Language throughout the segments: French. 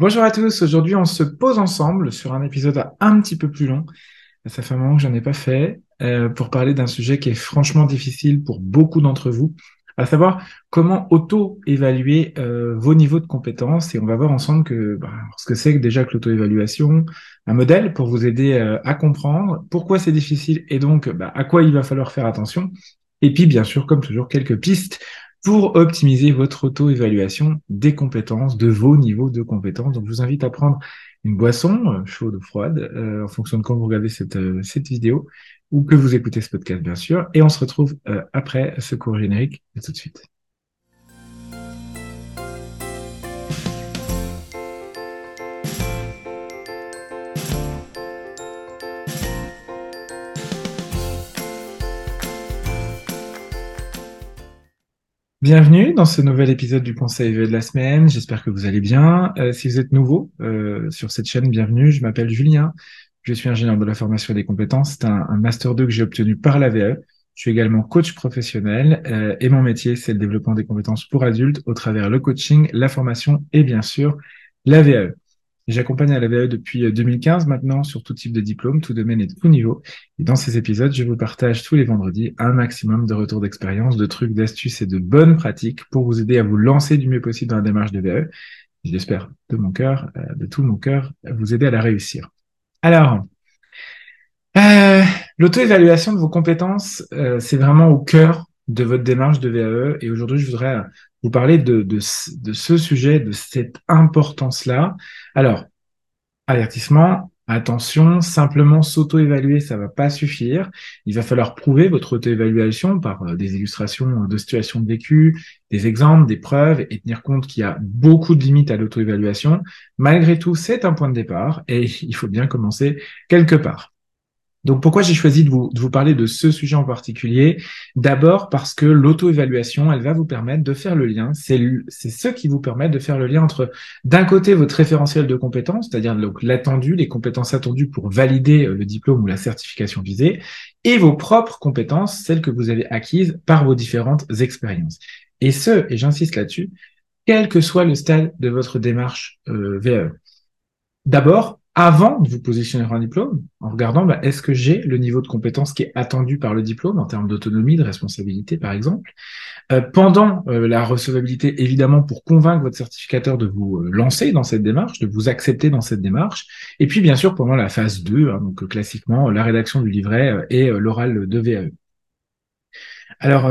Bonjour à tous, aujourd'hui on se pose ensemble sur un épisode un petit peu plus long. Ça fait un moment que j'en ai pas fait euh, pour parler d'un sujet qui est franchement difficile pour beaucoup d'entre vous, à savoir comment auto-évaluer euh, vos niveaux de compétences. Et on va voir ensemble que bah, ce que c'est déjà que l'auto-évaluation, un modèle pour vous aider euh, à comprendre pourquoi c'est difficile et donc bah, à quoi il va falloir faire attention. Et puis bien sûr, comme toujours, quelques pistes pour optimiser votre auto-évaluation des compétences, de vos niveaux de compétences. Donc, je vous invite à prendre une boisson, euh, chaude ou froide, euh, en fonction de quand vous regardez cette, euh, cette vidéo, ou que vous écoutez ce podcast, bien sûr. Et on se retrouve après ce cours générique. Et tout de suite. Bienvenue dans ce nouvel épisode du Conseil de la semaine. J'espère que vous allez bien. Euh, si vous êtes nouveau euh, sur cette chaîne, bienvenue. Je m'appelle Julien. Je suis ingénieur de la formation et des compétences. C'est un, Master 2 que j'ai obtenu par la VE. Je suis également coach professionnel euh, et mon métier, c'est le développement des compétences pour adultes au travers le coaching, la formation et bien sûr la VE. J'accompagne à la VAE depuis 2015 euh, maintenant sur tout type de diplôme, tout domaine et tout niveau. Et dans ces épisodes, je vous partage tous les vendredis un maximum de retours d'expérience, de trucs, d'astuces et de bonnes pratiques pour vous aider à vous lancer du mieux possible dans la démarche de VAE. J'espère de mon cœur, euh, de tout mon cœur, vous aider à la réussir. Alors, euh, l'auto-évaluation de vos compétences, euh, c'est vraiment au cœur de votre démarche de VAE. Et aujourd'hui, je voudrais vous parler de, de, de ce sujet, de cette importance-là. Alors, avertissement, attention, simplement s'auto-évaluer, ça va pas suffire. Il va falloir prouver votre auto-évaluation par euh, des illustrations de situations vécues, des exemples, des preuves, et tenir compte qu'il y a beaucoup de limites à l'auto-évaluation. Malgré tout, c'est un point de départ et il faut bien commencer quelque part. Donc pourquoi j'ai choisi de vous, de vous parler de ce sujet en particulier? D'abord parce que l'auto-évaluation, elle va vous permettre de faire le lien. C'est ce qui vous permet de faire le lien entre d'un côté votre référentiel de compétences, c'est-à-dire l'attendu, les compétences attendues pour valider euh, le diplôme ou la certification visée, et vos propres compétences, celles que vous avez acquises par vos différentes expériences. Et ce, et j'insiste là-dessus, quel que soit le stade de votre démarche euh, VAE. D'abord, avant de vous positionner sur un diplôme, en regardant bah, est-ce que j'ai le niveau de compétence qui est attendu par le diplôme en termes d'autonomie, de responsabilité par exemple. Euh, pendant euh, la recevabilité, évidemment, pour convaincre votre certificateur de vous euh, lancer dans cette démarche, de vous accepter dans cette démarche. Et puis bien sûr pendant la phase 2, hein, donc classiquement la rédaction du livret et l'oral de VAE. Alors,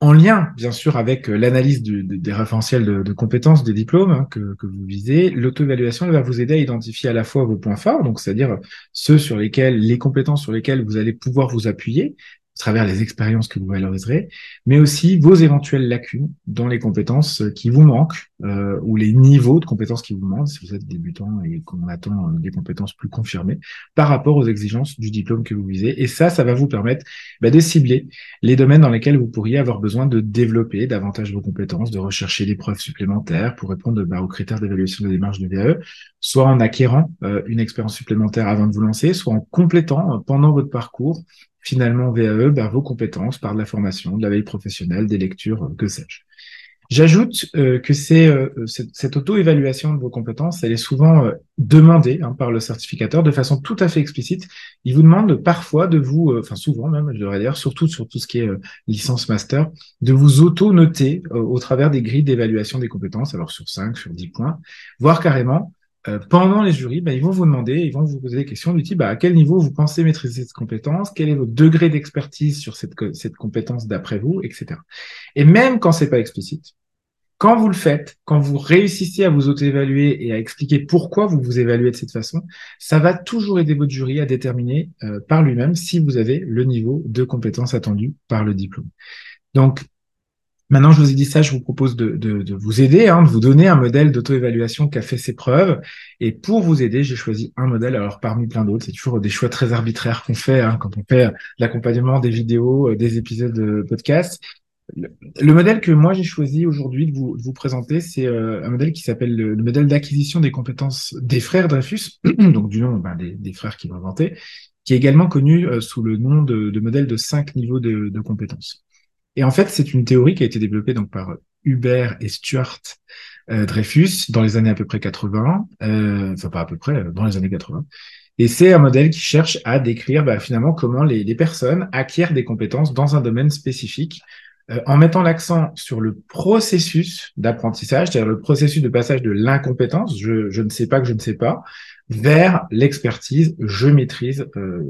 en lien, bien sûr, avec euh, l'analyse des référentiels de, compétences des diplômes hein, que, que, vous visez, l'auto-évaluation va vous aider à identifier à la fois vos points forts, donc c'est-à-dire ceux sur lesquels, les compétences sur lesquelles vous allez pouvoir vous appuyer, à travers les expériences que vous valoriserez, mais aussi vos éventuelles lacunes dans les compétences qui vous manquent euh, ou les niveaux de compétences qui vous manquent si vous êtes débutant et qu'on attend euh, des compétences plus confirmées par rapport aux exigences du diplôme que vous visez. Et ça, ça va vous permettre bah, de cibler les domaines dans lesquels vous pourriez avoir besoin de développer davantage vos compétences, de rechercher des preuves supplémentaires pour répondre bah, aux critères d'évaluation de démarche de VAE, soit en acquérant euh, une expérience supplémentaire avant de vous lancer, soit en complétant euh, pendant votre parcours finalement VAE bah, vos compétences par de la formation, de la veille professionnelle, des lectures, euh, que sais-je. J'ajoute euh, que c'est euh, cette, auto-évaluation de vos compétences, elle est souvent demandée hein, par le certificateur de façon tout à fait explicite. Il vous demande parfois de vous, enfin souvent même, je devrais dire, surtout sur tout ce qui est licence master, de vous auto-noter au travers des grilles d'évaluation des compétences, alors sur 5, sur 10 points, voire carrément euh, pendant les jurys, bah, ils vont vous demander, ils vont vous poser des questions du type bah, à quel niveau vous pensez maîtriser cette compétence, quel est votre degré d'expertise sur cette, cette compétence d'après vous, etc. Et même quand c'est pas explicite, quand vous le faites, quand vous réussissez à vous auto-évaluer et à expliquer pourquoi vous vous évaluez de cette façon, ça va toujours aider votre jury à déterminer euh, par lui-même si vous avez le niveau de compétence attendu par le diplôme. Donc, Maintenant, je vous ai dit ça, je vous propose de, de, de vous aider, hein, de vous donner un modèle d'auto-évaluation qui a fait ses preuves. Et pour vous aider, j'ai choisi un modèle, alors parmi plein d'autres, c'est toujours des choix très arbitraires qu'on fait hein, quand on fait l'accompagnement des vidéos, euh, des épisodes de podcast. Le, modèle que moi j'ai choisi aujourd'hui de vous, présenter, c'est euh, un modèle qui s'appelle le, modèle d'acquisition des compétences des frères Dreyfus, donc du nom ben, des, frères qui l'ont inventé, qui est également connu euh, sous le nom de, modèle de cinq niveaux de compétences. Et en fait, c'est une théorie qui a été développée donc par Hubert et Stuart Dreyfus dans les années à peu près 80, enfin pas à peu près, dans les années 80. Et c'est un modèle qui cherche à décrire bah, finalement comment les, les, personnes acquièrent des compétences dans un domaine spécifique euh, en mettant l'accent sur le processus d'apprentissage, c'est-à-dire le processus de passage de l'incompétence, je, je, ne sais pas que je ne sais pas, vers l'expertise, je maîtrise euh,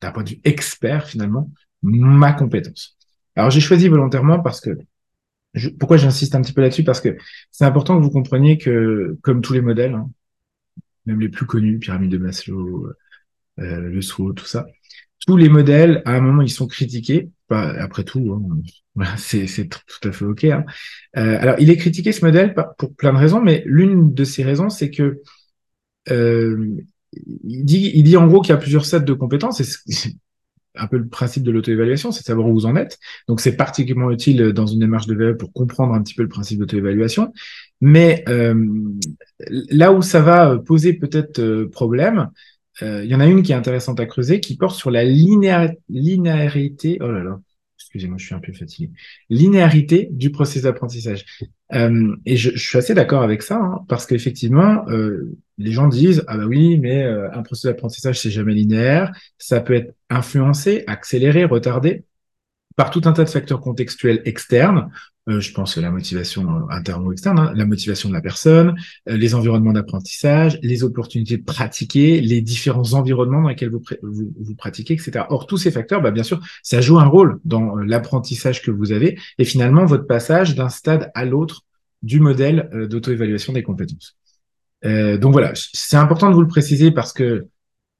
d'un point de vue expert finalement ma compétence. Alors j'ai choisi volontairement parce que je, pourquoi j'insiste un petit peu là-dessus? Parce que c'est important que vous compreniez que comme tous les modèles, hein, même les plus connus, pyramide de Maslow, euh, le SWOT, tout ça. Tous les modèles, à un moment, ils sont critiqués. après tout, hein, c'est tout à fait OK. Hein. Euh, alors, il est critiqué, ce modèle, pour plein de raisons, mais l'une de ces raisons, c'est que euh, il, dit, il dit en gros qu'il y a plusieurs sets de compétences, un peu le principe de l'auto-évaluation, c'est de savoir où vous en êtes. Donc c'est particulièrement utile dans une démarche de VE pour comprendre un petit peu le principe d'auto-évaluation. Mais euh, là où ça va poser peut-être euh, problème, euh, il y en a une qui est intéressante à creuser, qui porte sur la linéarité. Oh là là, excusez-moi, je suis un peu fatigué. Linéarité du processus d'apprentissage. Euh, et je, suis assez d'accord avec ça, hein, parce qu'effectivement, euh, les gens disent ah bah oui, mais euh, un processus d'apprentissage c'est jamais linéaire, ça peut être influencé, accéléré, retardé par tout un tas de facteurs contextuels externes. Euh, je pense la motivation euh, interne ou externe, hein, la motivation de la personne, les environnements d'apprentissage, les opportunités de pratiquer, les différents environnements dans lesquels vous, vous, pratiquez, etc. Or, tous ces facteurs, bah, bien sûr, ça joue un rôle dans l'apprentissage que vous avez et finalement votre passage d'un stade à l'autre du modèle d'auto-évaluation des compétences. Donc voilà, c'est important de vous le préciser parce que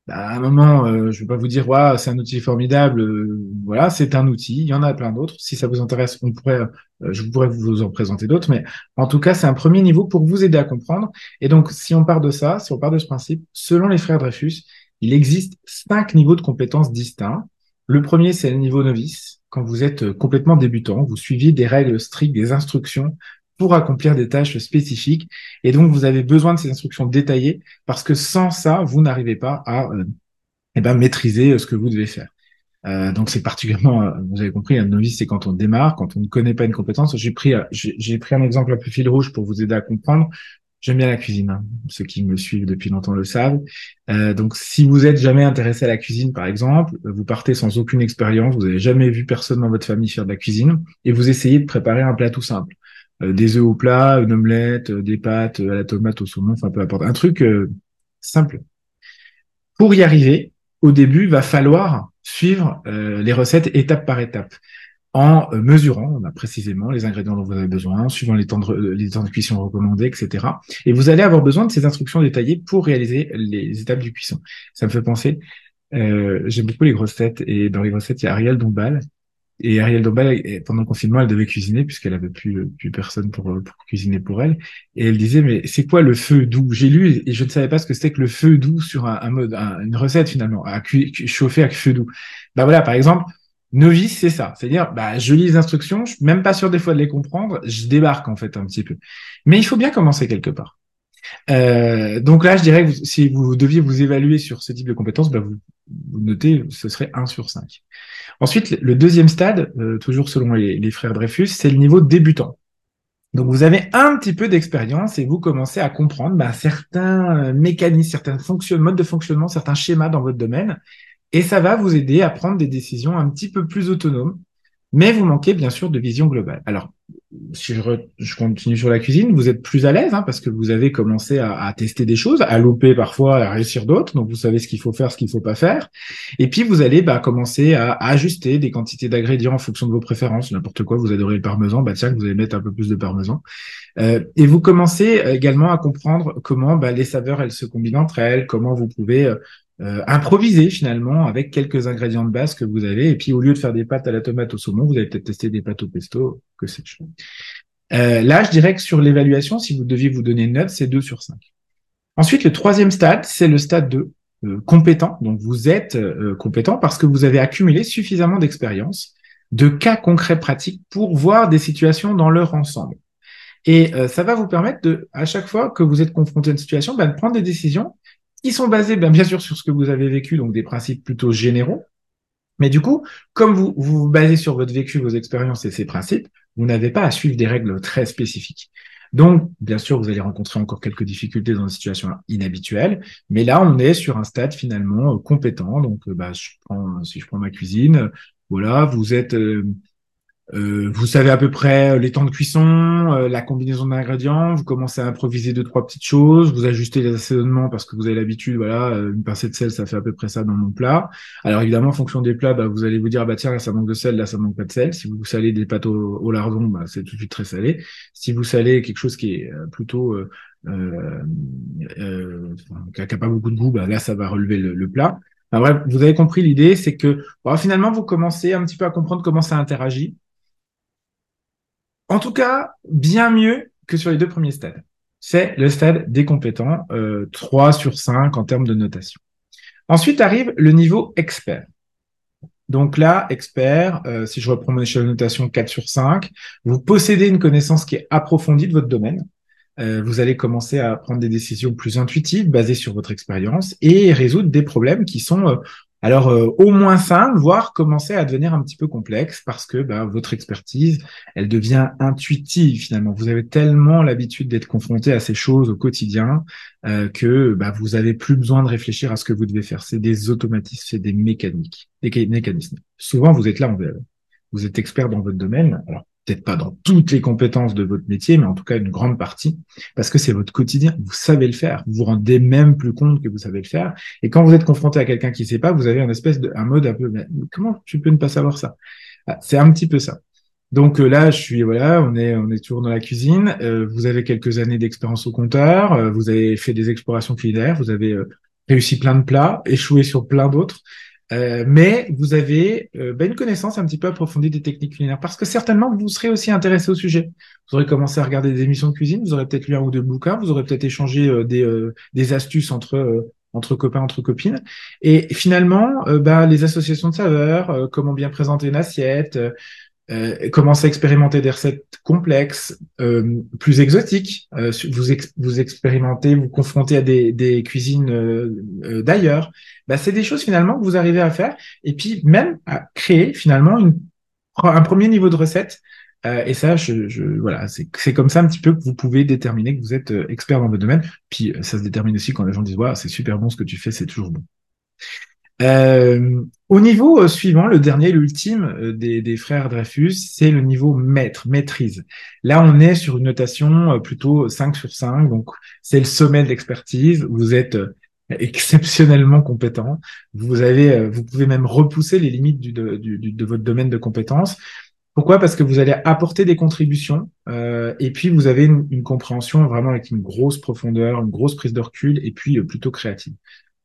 bah, à un moment, euh, je ne vais pas vous dire, ouais, c'est un outil formidable. Euh, voilà, c'est un outil. Il y en a plein d'autres. Si ça vous intéresse, on pourrait, euh, je pourrais vous en présenter d'autres. Mais en tout cas, c'est un premier niveau pour vous aider à comprendre. Et donc, si on part de ça, si on part de ce principe, selon les frères Dreyfus, il existe cinq niveaux de compétences distincts. Le premier, c'est le niveau novice. Quand vous êtes complètement débutant, vous suivez des règles strictes, des instructions pour accomplir des tâches spécifiques. Et donc, vous avez besoin de ces instructions détaillées parce que sans ça, vous n'arrivez pas à euh, eh ben, maîtriser euh, ce que vous devez faire. Euh, donc, c'est particulièrement, euh, vous avez compris, un novice, c'est quand on démarre, quand on ne connaît pas une compétence. J'ai pris, j'ai pris un exemple un peu fil rouge pour vous aider à comprendre. J'aime bien la cuisine. Hein. Ceux qui me suivent depuis longtemps le savent. Donc, si vous êtes jamais intéressé à la cuisine, par exemple, vous partez sans aucune expérience, vous n'avez jamais vu personne dans votre famille faire de la cuisine, et vous essayez de préparer un plat tout simple. Euh, des œufs au plat, une omelette, euh, des pâtes euh, à la tomate, au saumon, enfin peu importe. Un truc simple. Pour y arriver, au début, va falloir suivre les recettes étape par étape en mesurant a précisément les ingrédients dont vous avez besoin, suivant les temps de, cuisson recommandés, etc. Et vous allez avoir besoin de ces instructions détaillées pour réaliser les étapes du cuisson. Ça me fait penser, j'aime beaucoup les grosses têtes, et dans les grosses il y a Ariel Dombal, et Ariel Dombal, pendant le confinement, elle devait cuisiner puisqu'elle avait plus, plus personne pour, pour cuisiner pour elle. Et elle disait, mais c'est quoi le feu doux? J'ai lu et je ne savais pas ce que c'était que le feu doux sur un, mode, une recette finalement, à chauffer avec feu doux. Bah voilà, par exemple, novice, c'est ça. C'est-à-dire, bah, je lis les instructions, je suis même pas sûr des fois de les comprendre, je débarque en fait un petit peu. Mais il faut bien commencer quelque part. Euh, donc là, je dirais que si vous deviez vous évaluer sur ce type de compétences, bah vous, vous, notez, ce serait 1 sur 5. Ensuite, le deuxième stade, euh, toujours selon les, frères Dreyfus, c'est le niveau débutant. Donc vous avez un petit peu d'expérience et vous commencez à comprendre bah, certains mécanismes, certains modes de fonctionnement, certains schémas dans votre domaine. Et ça va vous aider à prendre des décisions un petit peu plus autonomes mais vous manquez bien sûr de vision globale. Alors, si je, continue sur la cuisine, vous êtes plus à l'aise hein, parce que vous avez commencé à, tester des choses, à louper parfois, à réussir d'autres, donc vous savez ce qu'il faut faire, ce qu'il faut pas faire. Et puis vous allez bah, commencer à, ajuster des quantités d'ingrédients en fonction de vos préférences. N'importe quoi, vous adorez le parmesan, bah tiens, vous allez mettre un peu plus de parmesan. Euh, et vous commencez également à comprendre comment bah, les saveurs elles se combinent entre elles, comment vous pouvez euh, improviser finalement avec quelques ingrédients de base que vous avez. Et puis au lieu de faire des pâtes à la tomate au saumon, vous allez peut-être tester des pâtes au pesto, que sais-je. Euh, là, je dirais que sur l'évaluation, si vous deviez vous donner une note, c'est 2 sur 5. Ensuite, le troisième stade, c'est le stade de euh, compétent. Donc vous êtes euh, compétent parce que vous avez accumulé suffisamment d'expérience, de cas concrets pratiques pour voir des situations dans leur ensemble. Et euh, ça va vous permettre de, à chaque fois que vous êtes confronté à une situation, ben, de prendre des décisions qui sont basés bien, bien sûr sur ce que vous avez vécu, donc des principes plutôt généraux. Mais du coup, comme vous vous, basez sur votre vécu, vos expériences et ces principes, vous n'avez pas à suivre des règles très spécifiques. Donc, bien sûr, vous allez rencontrer encore quelques difficultés dans une situation inhabituelle, mais là, on est sur un stade finalement compétent. Donc, bah, je prends, si je prends ma cuisine, voilà, vous êtes euh, vous savez à peu près euh, les temps de cuisson, euh, la combinaison d'ingrédients, vous commencez à improviser deux trois petites choses, vous ajustez les assaisonnements parce que vous avez l'habitude, voilà, une pincée de sel, ça fait à peu près ça dans mon plat. Alors évidemment, en fonction des plats, bah, vous allez vous dire, bah tiens, là ça manque de sel, là ça manque pas de sel. Si vous salez des pâtes au, lardon, bah, c'est tout de suite très salé. Si vous salez quelque chose qui est plutôt euh, euh, qui n'a pas beaucoup de goût, bah, là ça va relever le, plat. Enfin, bref, vous avez compris l'idée, c'est que finalement vous commencez un petit peu à comprendre comment ça interagit en tout cas, bien mieux que sur les deux premiers stades. C'est le stade des compétents, euh, 3 sur 5 en termes de notation. Ensuite arrive le niveau expert. Donc là, expert, euh, si je reprends mon échelle de notation 4 sur 5, vous possédez une connaissance qui est approfondie de votre domaine. Euh, vous allez commencer à prendre des décisions plus intuitives, basées sur votre expérience, et résoudre des problèmes qui sont euh, alors, euh, au moins simple, voire commencer à devenir un petit peu complexe parce que bah, votre expertise, elle devient intuitive finalement. Vous avez tellement l'habitude d'être confronté à ces choses au quotidien euh, que bah, vous avez plus besoin de réfléchir à ce que vous devez faire. C'est des automatismes, c'est des mécaniques, des mécanismes. Souvent, vous êtes là, en vous êtes expert dans votre domaine. Peut-être pas dans toutes les compétences de votre métier, mais en tout cas une grande partie, parce que c'est votre quotidien. Vous savez le faire. Vous vous rendez même plus compte que vous savez le faire. Et quand vous êtes confronté à quelqu'un qui ne sait pas, vous avez un espèce de, un mode un peu, mais comment tu peux ne pas savoir ça? Ah, C'est un petit peu ça. Donc euh, là, je suis voilà, on est on est toujours dans la cuisine. Euh, vous avez quelques années d'expérience au compteur. Euh, vous avez fait des explorations culinaires. Vous avez réussi plein de plats, échoué sur plein d'autres. Euh, mais vous avez euh, ben, une connaissance un petit peu approfondie des techniques culinaires parce que certainement vous serez aussi intéressé au sujet. Vous aurez commencé à regarder des émissions de cuisine, vous aurez peut-être lu un ou deux bouquins, vous aurez peut-être échangé euh, des, des astuces entre entre copains, entre copines. Et finalement, ben, les associations de saveurs, comment bien présenter une assiette, euh, commencez à expérimenter des recettes complexes, euh, plus exotiques. Euh, vous, vous expérimentez, vous confrontez à des, des cuisines euh, d'ailleurs. Bah, c'est des choses finalement que vous arrivez à faire et puis même à créer finalement une, un premier niveau de recette. et ça, je, je voilà, c'est comme ça un petit peu que vous pouvez déterminer que vous êtes expert dans votre domaine. Puis ça se détermine aussi quand les gens disent ouais, c'est super bon ce que tu fais, c'est toujours bon. Euh, au niveau euh, suivant, le dernier, l'ultime euh, des, des, frères Dreyfus, c'est le niveau maître, maîtrise. Là, on est sur une notation plutôt 5 sur 5, donc c'est le sommet de l'expertise. Vous êtes exceptionnellement compétent. Vous avez, vous pouvez même repousser les limites du, de, du, de votre domaine de compétences. Pourquoi? Parce que vous allez apporter des contributions euh, et puis vous avez une, une, compréhension vraiment avec une grosse profondeur, une grosse prise de recul et puis plutôt créative.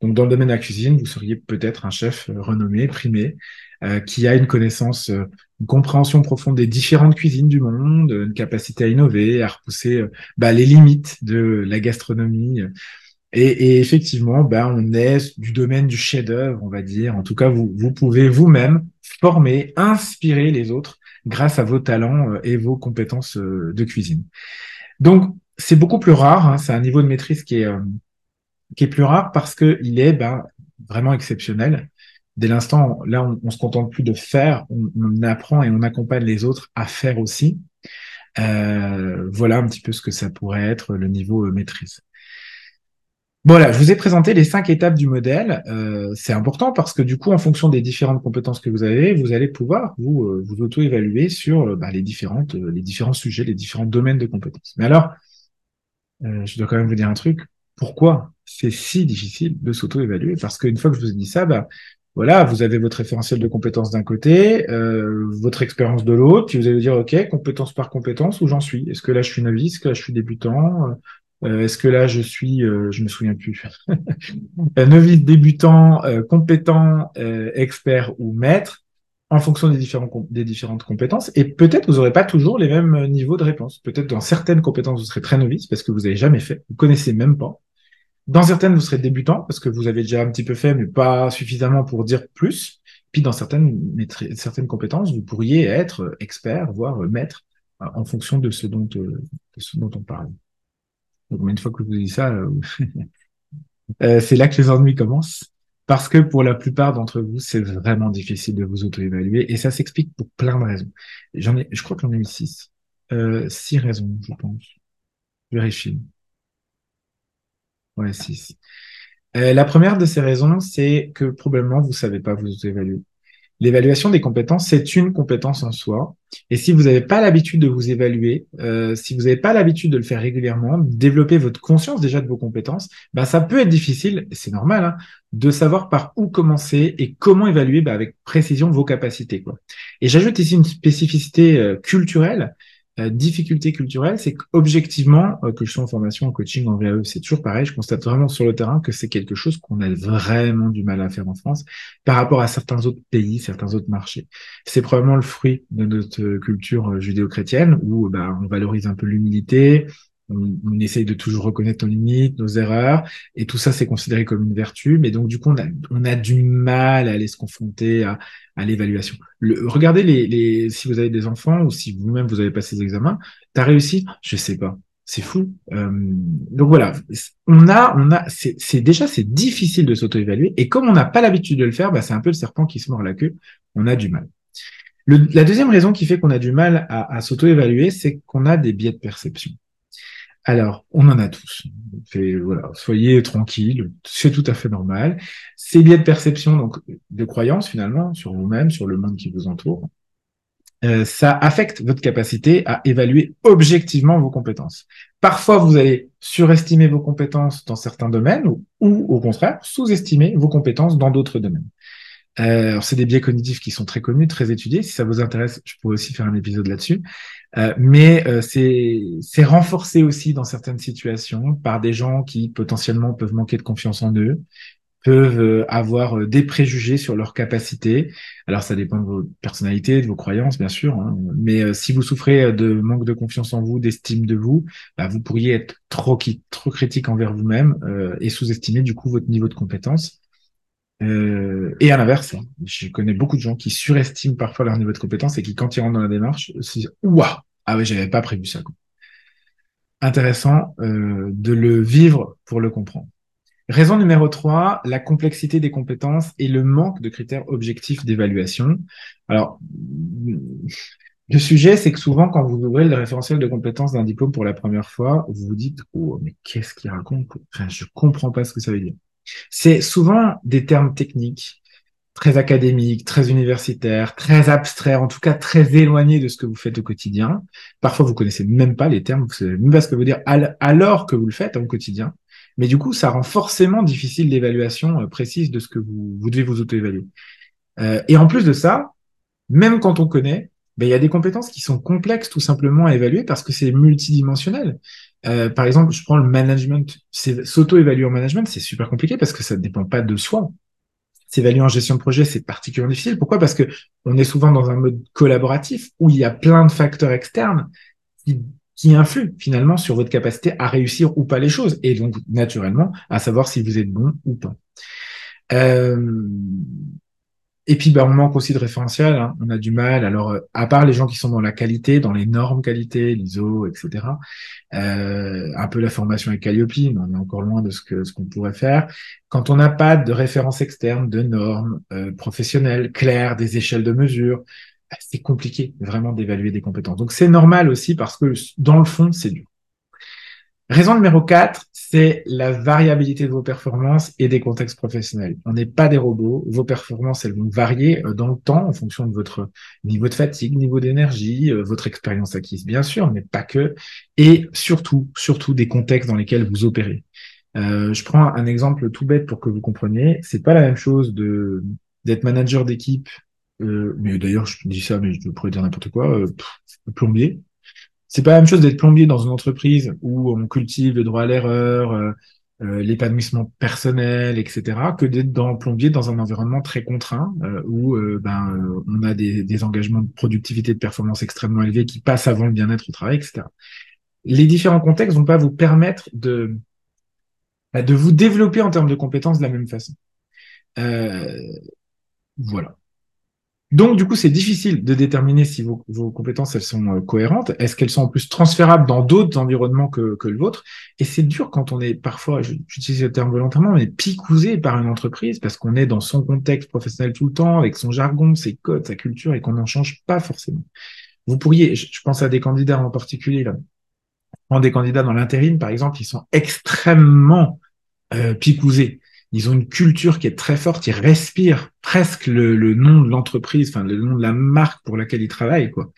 Donc, dans le domaine de la cuisine, vous seriez peut-être un chef euh, renommé, primé, euh, qui a une connaissance, euh, une compréhension profonde des différentes cuisines du monde, une capacité à innover, à repousser bah, les limites de la gastronomie. Et, et effectivement, bah, on est du domaine du chef-d'œuvre, on va dire. En tout cas, vous, pouvez vous-même former, inspirer les autres grâce à vos talents et vos compétences de cuisine. Donc, c'est beaucoup plus rare. Hein, c'est un niveau de maîtrise qui est qui est plus rare parce que il est ben, vraiment exceptionnel. Dès l'instant, là, on, on se contente plus de faire, on, apprend et on accompagne les autres à faire aussi. Euh, voilà un petit peu ce que ça pourrait être le niveau euh, maîtrise. Voilà, je vous ai présenté les cinq étapes du modèle. Euh, c'est important parce que du coup, en fonction des différentes compétences que vous avez, vous allez pouvoir vous euh, vous auto-évaluer sur bah, les différentes les différents sujets, les différents domaines de compétences. Mais alors, je dois quand même vous dire un truc. Pourquoi c'est si difficile de s'auto-évaluer? Parce qu'une fois que je vous ai dit ça, bah, voilà, vous avez votre référentiel de compétences d'un côté, euh, votre expérience de l'autre, puis vous allez dire, OK, compétence par compétence, où j'en suis? Est-ce que là, je suis novice? Est-ce que là, je suis débutant? Euh, Est-ce que là, je suis, euh, je me souviens plus, novice, débutant, compétent, expert ou maître en fonction des, des différentes compétences. Et peut-être vous n'aurez pas toujours les mêmes niveaux de réponse. Peut-être dans certaines compétences, vous serez très novice parce que vous n'avez jamais fait, vous connaissez même pas. Dans certaines, vous serez débutant parce que vous avez déjà un petit peu fait, mais pas suffisamment pour dire plus. Puis dans certaines, certaines compétences, vous pourriez être expert, voire maître, euh, en fonction de ce dont, euh, de ce dont on parle. Donc, une fois que vous dites ça, euh, c'est là que les ennuis commencent. Parce que pour la plupart d'entre vous, c'est vraiment difficile de vous auto-évaluer. Et ça s'explique pour plein de raisons. J'en ai, je crois que j'en ai eu six. Euh, six raisons, je pense. Vérifie. Ouais, 6. Euh, la première de ces raisons, c'est que probablement vous savez pas vous évaluer. L'évaluation des compétences, c'est une compétence en soi. Et si vous n'avez pas l'habitude de vous évaluer, euh, si vous n'avez pas l'habitude de le faire régulièrement, développer votre conscience déjà de vos compétences, bah, ça peut être difficile, c'est normal, hein, de savoir par où commencer et comment évaluer bah, avec précision vos capacités. Et j'ajoute ici une spécificité euh, culturelle la difficulté culturelle, c'est qu'objectivement, euh, que je sois en formation, en coaching, en VAE, c'est toujours pareil. Je constate vraiment sur le terrain que c'est quelque chose qu'on a vraiment du mal à faire en France par rapport à certains autres pays, certains autres marchés. C'est probablement le fruit de notre culture euh, judéo-chrétienne où bah, on valorise un peu l'humilité, on, essaye de toujours reconnaître nos limites, nos erreurs, et tout ça c'est considéré comme une vertu, mais donc du coup on a, on du mal à aller se confronter à, l'évaluation. regardez les, les, si vous avez des enfants ou si vous-même vous avez passé des examens, t'as réussi? Je sais pas. C'est fou. Euh, donc voilà, on a, on a, c'est déjà c'est difficile de s'auto-évaluer et comme on n'a pas l'habitude de le faire, bah, c'est un peu le serpent qui se mord la queue. On a du mal. Le, la deuxième raison qui fait qu'on a du mal à, à s'auto-évaluer, c'est qu'on a des biais de perception. Alors, on en a tous. voilà, soyez tranquille, c'est tout à fait normal. Ces biais de perception, donc de croyance finalement sur vous-même, sur le monde qui vous entoure, euh, ça affecte votre capacité à évaluer objectivement vos compétences. Parfois, vous allez surestimer vos compétences dans certains domaines ou, ou au contraire, sous-estimer vos compétences dans d'autres domaines. Euh, c'est des biais cognitifs qui sont très connus, très étudiés. Si ça vous intéresse, je pourrais aussi faire un épisode là-dessus. Euh, mais euh, c'est renforcé aussi dans certaines situations par des gens qui potentiellement peuvent manquer de confiance en eux, peuvent euh, avoir euh, des préjugés sur leurs capacités. Alors ça dépend de vos personnalités, de vos croyances, bien sûr. Hein. Mais si vous souffrez de manque de confiance en vous, d'estime de vous, bah, vous pourriez être trop, trop critique envers vous-même et sous-estimer du coup votre niveau de compétence. Euh, et à l'inverse, hein, je connais beaucoup de gens qui surestiment parfois leur niveau de compétence et qui, quand ils rentrent dans la démarche, se disent Ouah, ah oui, j'avais pas prévu ça. Intéressant euh, de le vivre pour le comprendre. Raison numéro 3, la complexité des compétences et le manque de critères objectifs d'évaluation. Alors, le sujet, c'est que souvent, quand vous ouvrez le référentiel de compétences d'un diplôme pour la première fois, vous vous dites, oh, mais qu'est-ce qu'il raconte? Enfin, je comprends pas ce que ça veut dire. C'est souvent des termes techniques, très académiques, très universitaires, très abstraits, en tout cas très éloignés de ce que vous faites au quotidien. Parfois, vous connaissez même pas les termes, vous savez même pas ce que vous dire alors que vous le faites au quotidien. Mais du coup, ça rend forcément difficile l'évaluation euh, précise de ce que vous, vous devez vous auto-évaluer. Euh, et en plus de ça, même quand on connaît, ben, il y a des compétences qui sont complexes tout simplement à évaluer parce que c'est multidimensionnel. Euh, par exemple, je prends le management, s'auto-évaluer en management, c'est super compliqué parce que ça ne dépend pas de soi. S'évaluer en gestion de projet, c'est particulièrement difficile. Pourquoi? Parce que on est souvent dans un mode collaboratif où il y a plein de facteurs externes qui, influent finalement sur votre capacité à réussir ou pas les choses, et donc naturellement à savoir si vous êtes bon ou pas. Euh, et puis, ben, on manque aussi de référentiel. Hein. On a du mal. Alors, euh, à part les gens qui sont dans la qualité, dans les normes qualité, l'ISO, etc. Euh, un peu la formation avec Calliope, mais on est encore loin de ce que ce qu'on pourrait faire. Quand on n'a pas de référence externe, de normes euh, professionnelles claires, des échelles de mesure, bah, c'est compliqué vraiment d'évaluer des compétences. Donc, c'est normal aussi parce que dans le fond, c'est dur. Raison numéro 4, c'est la variabilité de vos performances et des contextes professionnels. On n'est pas des robots. Vos performances, elles vont varier euh, dans le temps en fonction de votre niveau de fatigue, niveau d'énergie, euh, votre expérience acquise, bien sûr, mais pas que. Et surtout, surtout des contextes dans lesquels vous opérez. Euh, je prends un exemple tout bête pour que vous compreniez. C'est pas la même chose de d'être manager d'équipe. Euh, mais d'ailleurs, je dis ça, mais je pourrais dire n'importe quoi. Euh, plombier c'est pas la même chose d'être plombier dans une entreprise où on cultive le droit à l'erreur, euh, euh, l'épanouissement personnel, etc., que d'être dans plombier dans un environnement très contraint euh, où ben on a des, des, engagements de productivité, de performance extrêmement élevés qui passent avant le bien-être au travail, etc. Les différents contextes vont pas vous permettre de bah, de vous développer en termes de compétences de la même façon. voilà. Donc, du coup, c'est difficile de déterminer si vos, compétences, elles sont euh, cohérentes. Est-ce qu'elles sont en plus transférables dans d'autres environnements que, le vôtre? Et c'est dur quand on est parfois, j'utilise le terme volontairement, mais picousé par une entreprise parce qu'on est dans son contexte professionnel tout le temps, avec son jargon, ses codes, sa culture, et qu'on n'en change pas forcément. Vous pourriez, je pense à des candidats en particulier, là, des candidats dans l'intérim, par exemple, ils sont extrêmement euh, picousés. Ils ont une culture qui est très forte, ils respirent presque le, nom de l'entreprise, enfin le nom de la marque pour laquelle ils travaillent, quoi.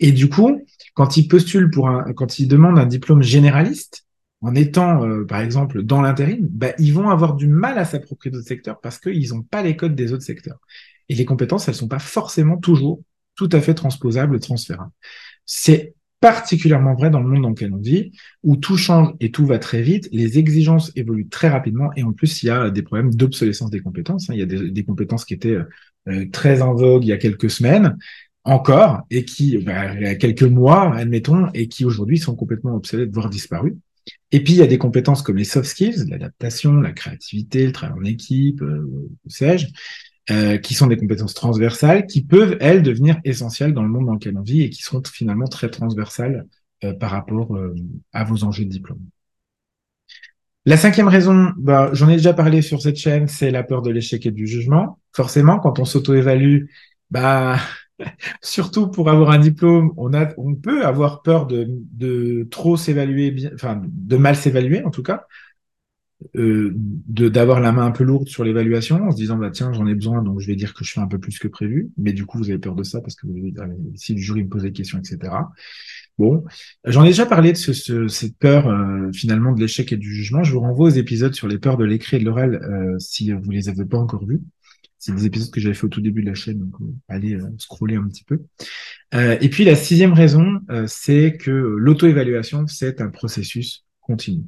Et du coup, quand ils postulent pour un, quand ils demandent un diplôme généraliste, en étant, euh, par exemple, dans l'intérim, bah, ils vont avoir du mal à s'approprier d'autres secteurs parce qu'ils n'ont pas les codes des autres secteurs. Et les compétences, elles sont pas forcément toujours tout à fait transposables, transférables. C'est particulièrement vrai dans le monde dans lequel on vit, où tout change et tout va très vite, les exigences évoluent très rapidement, et en plus, il y a des problèmes d'obsolescence des compétences. Hein. Il y a des, compétences qui étaient euh, très en vogue il y a quelques semaines, encore, et qui, bah, il y a quelques mois, admettons, et qui aujourd'hui sont complètement obsolètes, voire disparues. Et puis, il y a des compétences comme les soft skills, l'adaptation, la créativité, le travail en équipe, euh, sais-je, euh, qui sont des compétences transversales, qui peuvent, elles, devenir essentielles dans le monde dans lequel on vit et qui sont finalement très transversales euh, par rapport euh, à vos enjeux de diplôme. La cinquième raison, bah, j'en ai déjà parlé sur cette chaîne, c'est la peur de l'échec et du jugement. Forcément, quand on s'auto-évalue, bah, surtout pour avoir un diplôme, on peut avoir peur de, de trop s'évaluer, enfin, de mal s'évaluer en tout cas, euh, d'avoir la main un peu lourde sur l'évaluation en se disant bah tiens j'en ai besoin donc je vais dire que je fais un peu plus que prévu. Mais du coup vous avez peur de ça parce que vous si le jury me pose des questions etc bon j'en ai déjà parlé de ce, cette peur euh, finalement de l'échec et du jugement. Je vous renvoie aux épisodes sur les peurs de l'écrit et de l'oral euh, si vous les avez pas encore vus. C'est des épisodes que j'avais fait au tout début de la chaîne donc euh, allez scroller un petit peu. Et puis la sixième raison c'est que l'auto-évaluation c'est un processus continu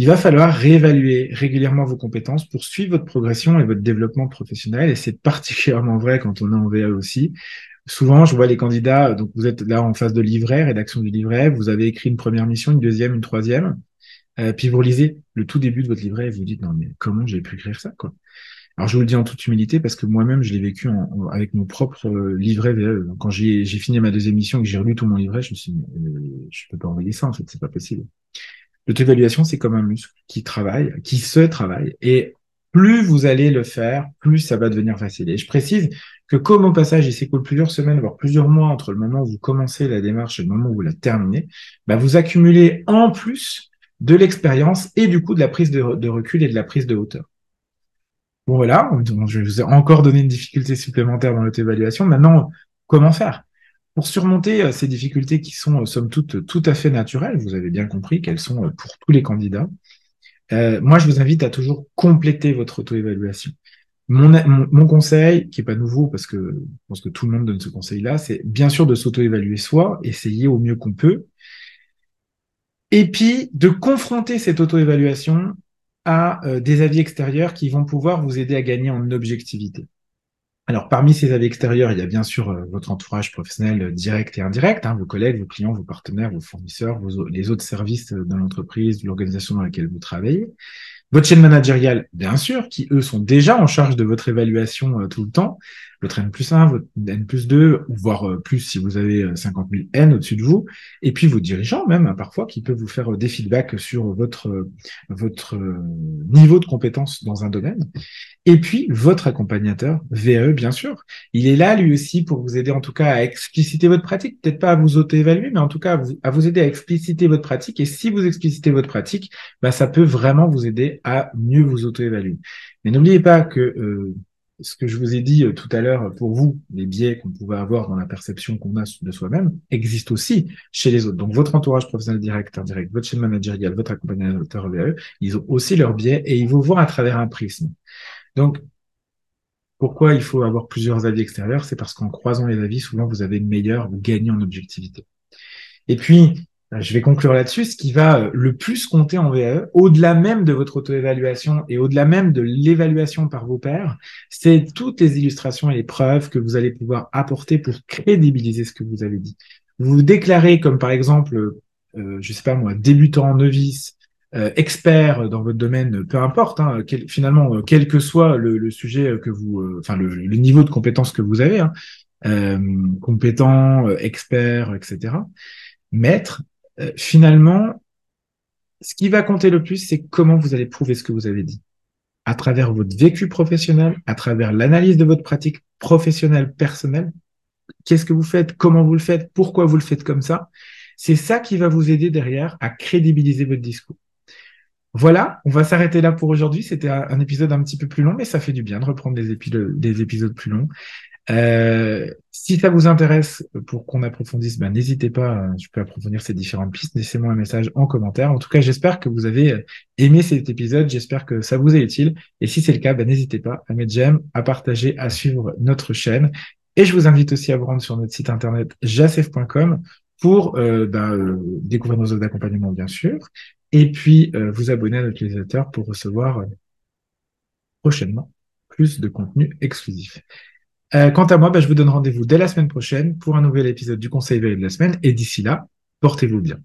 il va falloir réévaluer régulièrement vos compétences pour suivre votre progression et votre développement professionnel. Et c'est particulièrement vrai quand on est en VA aussi. Souvent, je vois les candidats, donc vous êtes là en phase de livret, rédaction du livret, vous avez écrit une première mission, une deuxième, une troisième, euh, puis vous lisez le tout début de votre livret et vous dites, non mais comment j'ai pu écrire ça quoi? Alors je vous le dis en toute humilité parce que moi-même je l'ai vécu avec mon propre euh, livret VE. Quand j'ai fini ma deuxième mission et que j'ai relu tout mon livret, je me suis dit, euh, je peux pas envoyer ça en fait, c'est pas possible. L'auto-évaluation, c'est comme un muscle qui travaille, qui se travaille. Et plus vous allez le faire, plus ça va devenir facile. Et je précise que comme au passage, il s'écoule plusieurs semaines, voire plusieurs mois entre le moment où vous commencez la démarche et le moment où vous la terminez, bah vous accumulez en plus de l'expérience et du coup de la prise de, de, recul et de la prise de hauteur. Bon voilà, je vous ai encore donné une difficulté supplémentaire dans l'auto-évaluation. Maintenant, comment faire? Pour surmonter euh, ces difficultés qui sont, euh, somme toute, tout à fait naturelles, vous avez bien compris qu'elles sont euh, pour tous les candidats, moi, je vous invite à toujours compléter votre auto-évaluation. Mon, conseil, qui est pas nouveau parce que je pense que tout le monde donne ce conseil-là, c'est bien sûr de s'auto-évaluer soi, essayer au mieux qu'on peut, et puis de confronter cette auto-évaluation à des avis extérieurs qui vont pouvoir vous aider à gagner en objectivité. Alors, parmi ces avis extérieurs, il y a bien sûr euh, votre entourage professionnel euh, direct et indirect, hein, vos collègues, vos clients, vos partenaires, vos fournisseurs, les autres services euh, de l'entreprise, de l'organisation dans laquelle vous travaillez. Votre chaîne managériale, bien sûr, qui eux sont déjà en charge de votre évaluation tout le temps, votre N plus 1, votre N plus 2, voire euh, plus si vous avez 50 euh, 000 N au-dessus de vous, et puis vos dirigeants même, hein, parfois, qui peuvent vous faire euh, des feedbacks sur votre, votre niveau de compétence dans un domaine. Et puis, votre accompagnateur, VAE, bien sûr. Il est là, lui aussi, pour vous aider, en tout cas, à expliciter votre pratique. Peut-être pas à vous auto-évaluer, mais en tout cas, à vous, à vous, aider à expliciter votre pratique. Et si vous explicitez votre pratique, bah, ça peut vraiment vous aider à mieux vous auto-évaluer. Mais n'oubliez pas que ce que je vous ai dit euh, tout à l'heure pour vous, les biais qu'on pouvait avoir dans la perception qu'on a de soi-même, existent aussi chez les autres. Donc votre entourage professionnel direct, indirect, votre chaîne managériale, votre accompagnateur VAE, ils ont aussi leurs biais et ils vous voient à travers un prisme. Donc pourquoi il faut avoir plusieurs avis extérieurs? C'est parce qu'en croisant les avis, souvent vous avez une meilleure, vous gagnez en objectivité. Et puis, je vais conclure là-dessus. Ce qui va euh, le plus compter en VAE, au-delà même de votre auto-évaluation et au-delà même de l'évaluation par vos pairs, c'est toutes les illustrations et les preuves que vous allez pouvoir apporter pour crédibiliser ce que vous avez dit. Vous vous déclarez comme par exemple, euh, je sais pas moi, débutant, novice, euh, expert dans votre domaine, peu importe, hein, finalement, quel que soit le, sujet que vous, enfin le, niveau de compétence que vous avez, hein, compétent, expert, etc. Maître, euh, finalement, ce qui va compter le plus, c'est comment vous allez prouver ce que vous avez dit. À travers votre vécu professionnel, à travers l'analyse de votre pratique professionnelle personnelle. Qu'est-ce que vous faites? Comment vous le faites? Pourquoi vous le faites comme ça? C'est ça qui va vous aider derrière à crédibiliser votre discours. Voilà, on va s'arrêter là pour aujourd'hui. C'était un épisode un petit peu plus long, mais ça fait du bien de reprendre des, des épisodes plus longs. Euh, si ça vous intéresse pour qu'on approfondisse, ben, n'hésitez pas, je peux approfondir ces différentes pistes, laissez-moi un message en commentaire. En tout cas, j'espère que vous avez aimé cet épisode, j'espère que ça vous est utile. Et si c'est le cas, ben, n'hésitez pas à mettre j'aime, à partager, à suivre notre chaîne. Et je vous invite aussi à vous rendre sur notre site internet jacef.com pour euh, ben, euh, découvrir nos offres d'accompagnement, bien sûr, et puis euh, vous abonner à notre newsletter pour recevoir prochainement plus de contenu exclusif. Euh, quant à moi, bah, je vous donne rendez-vous dès la semaine prochaine pour un nouvel épisode du Conseil veille de la semaine. Et d'ici là, portez-vous bien.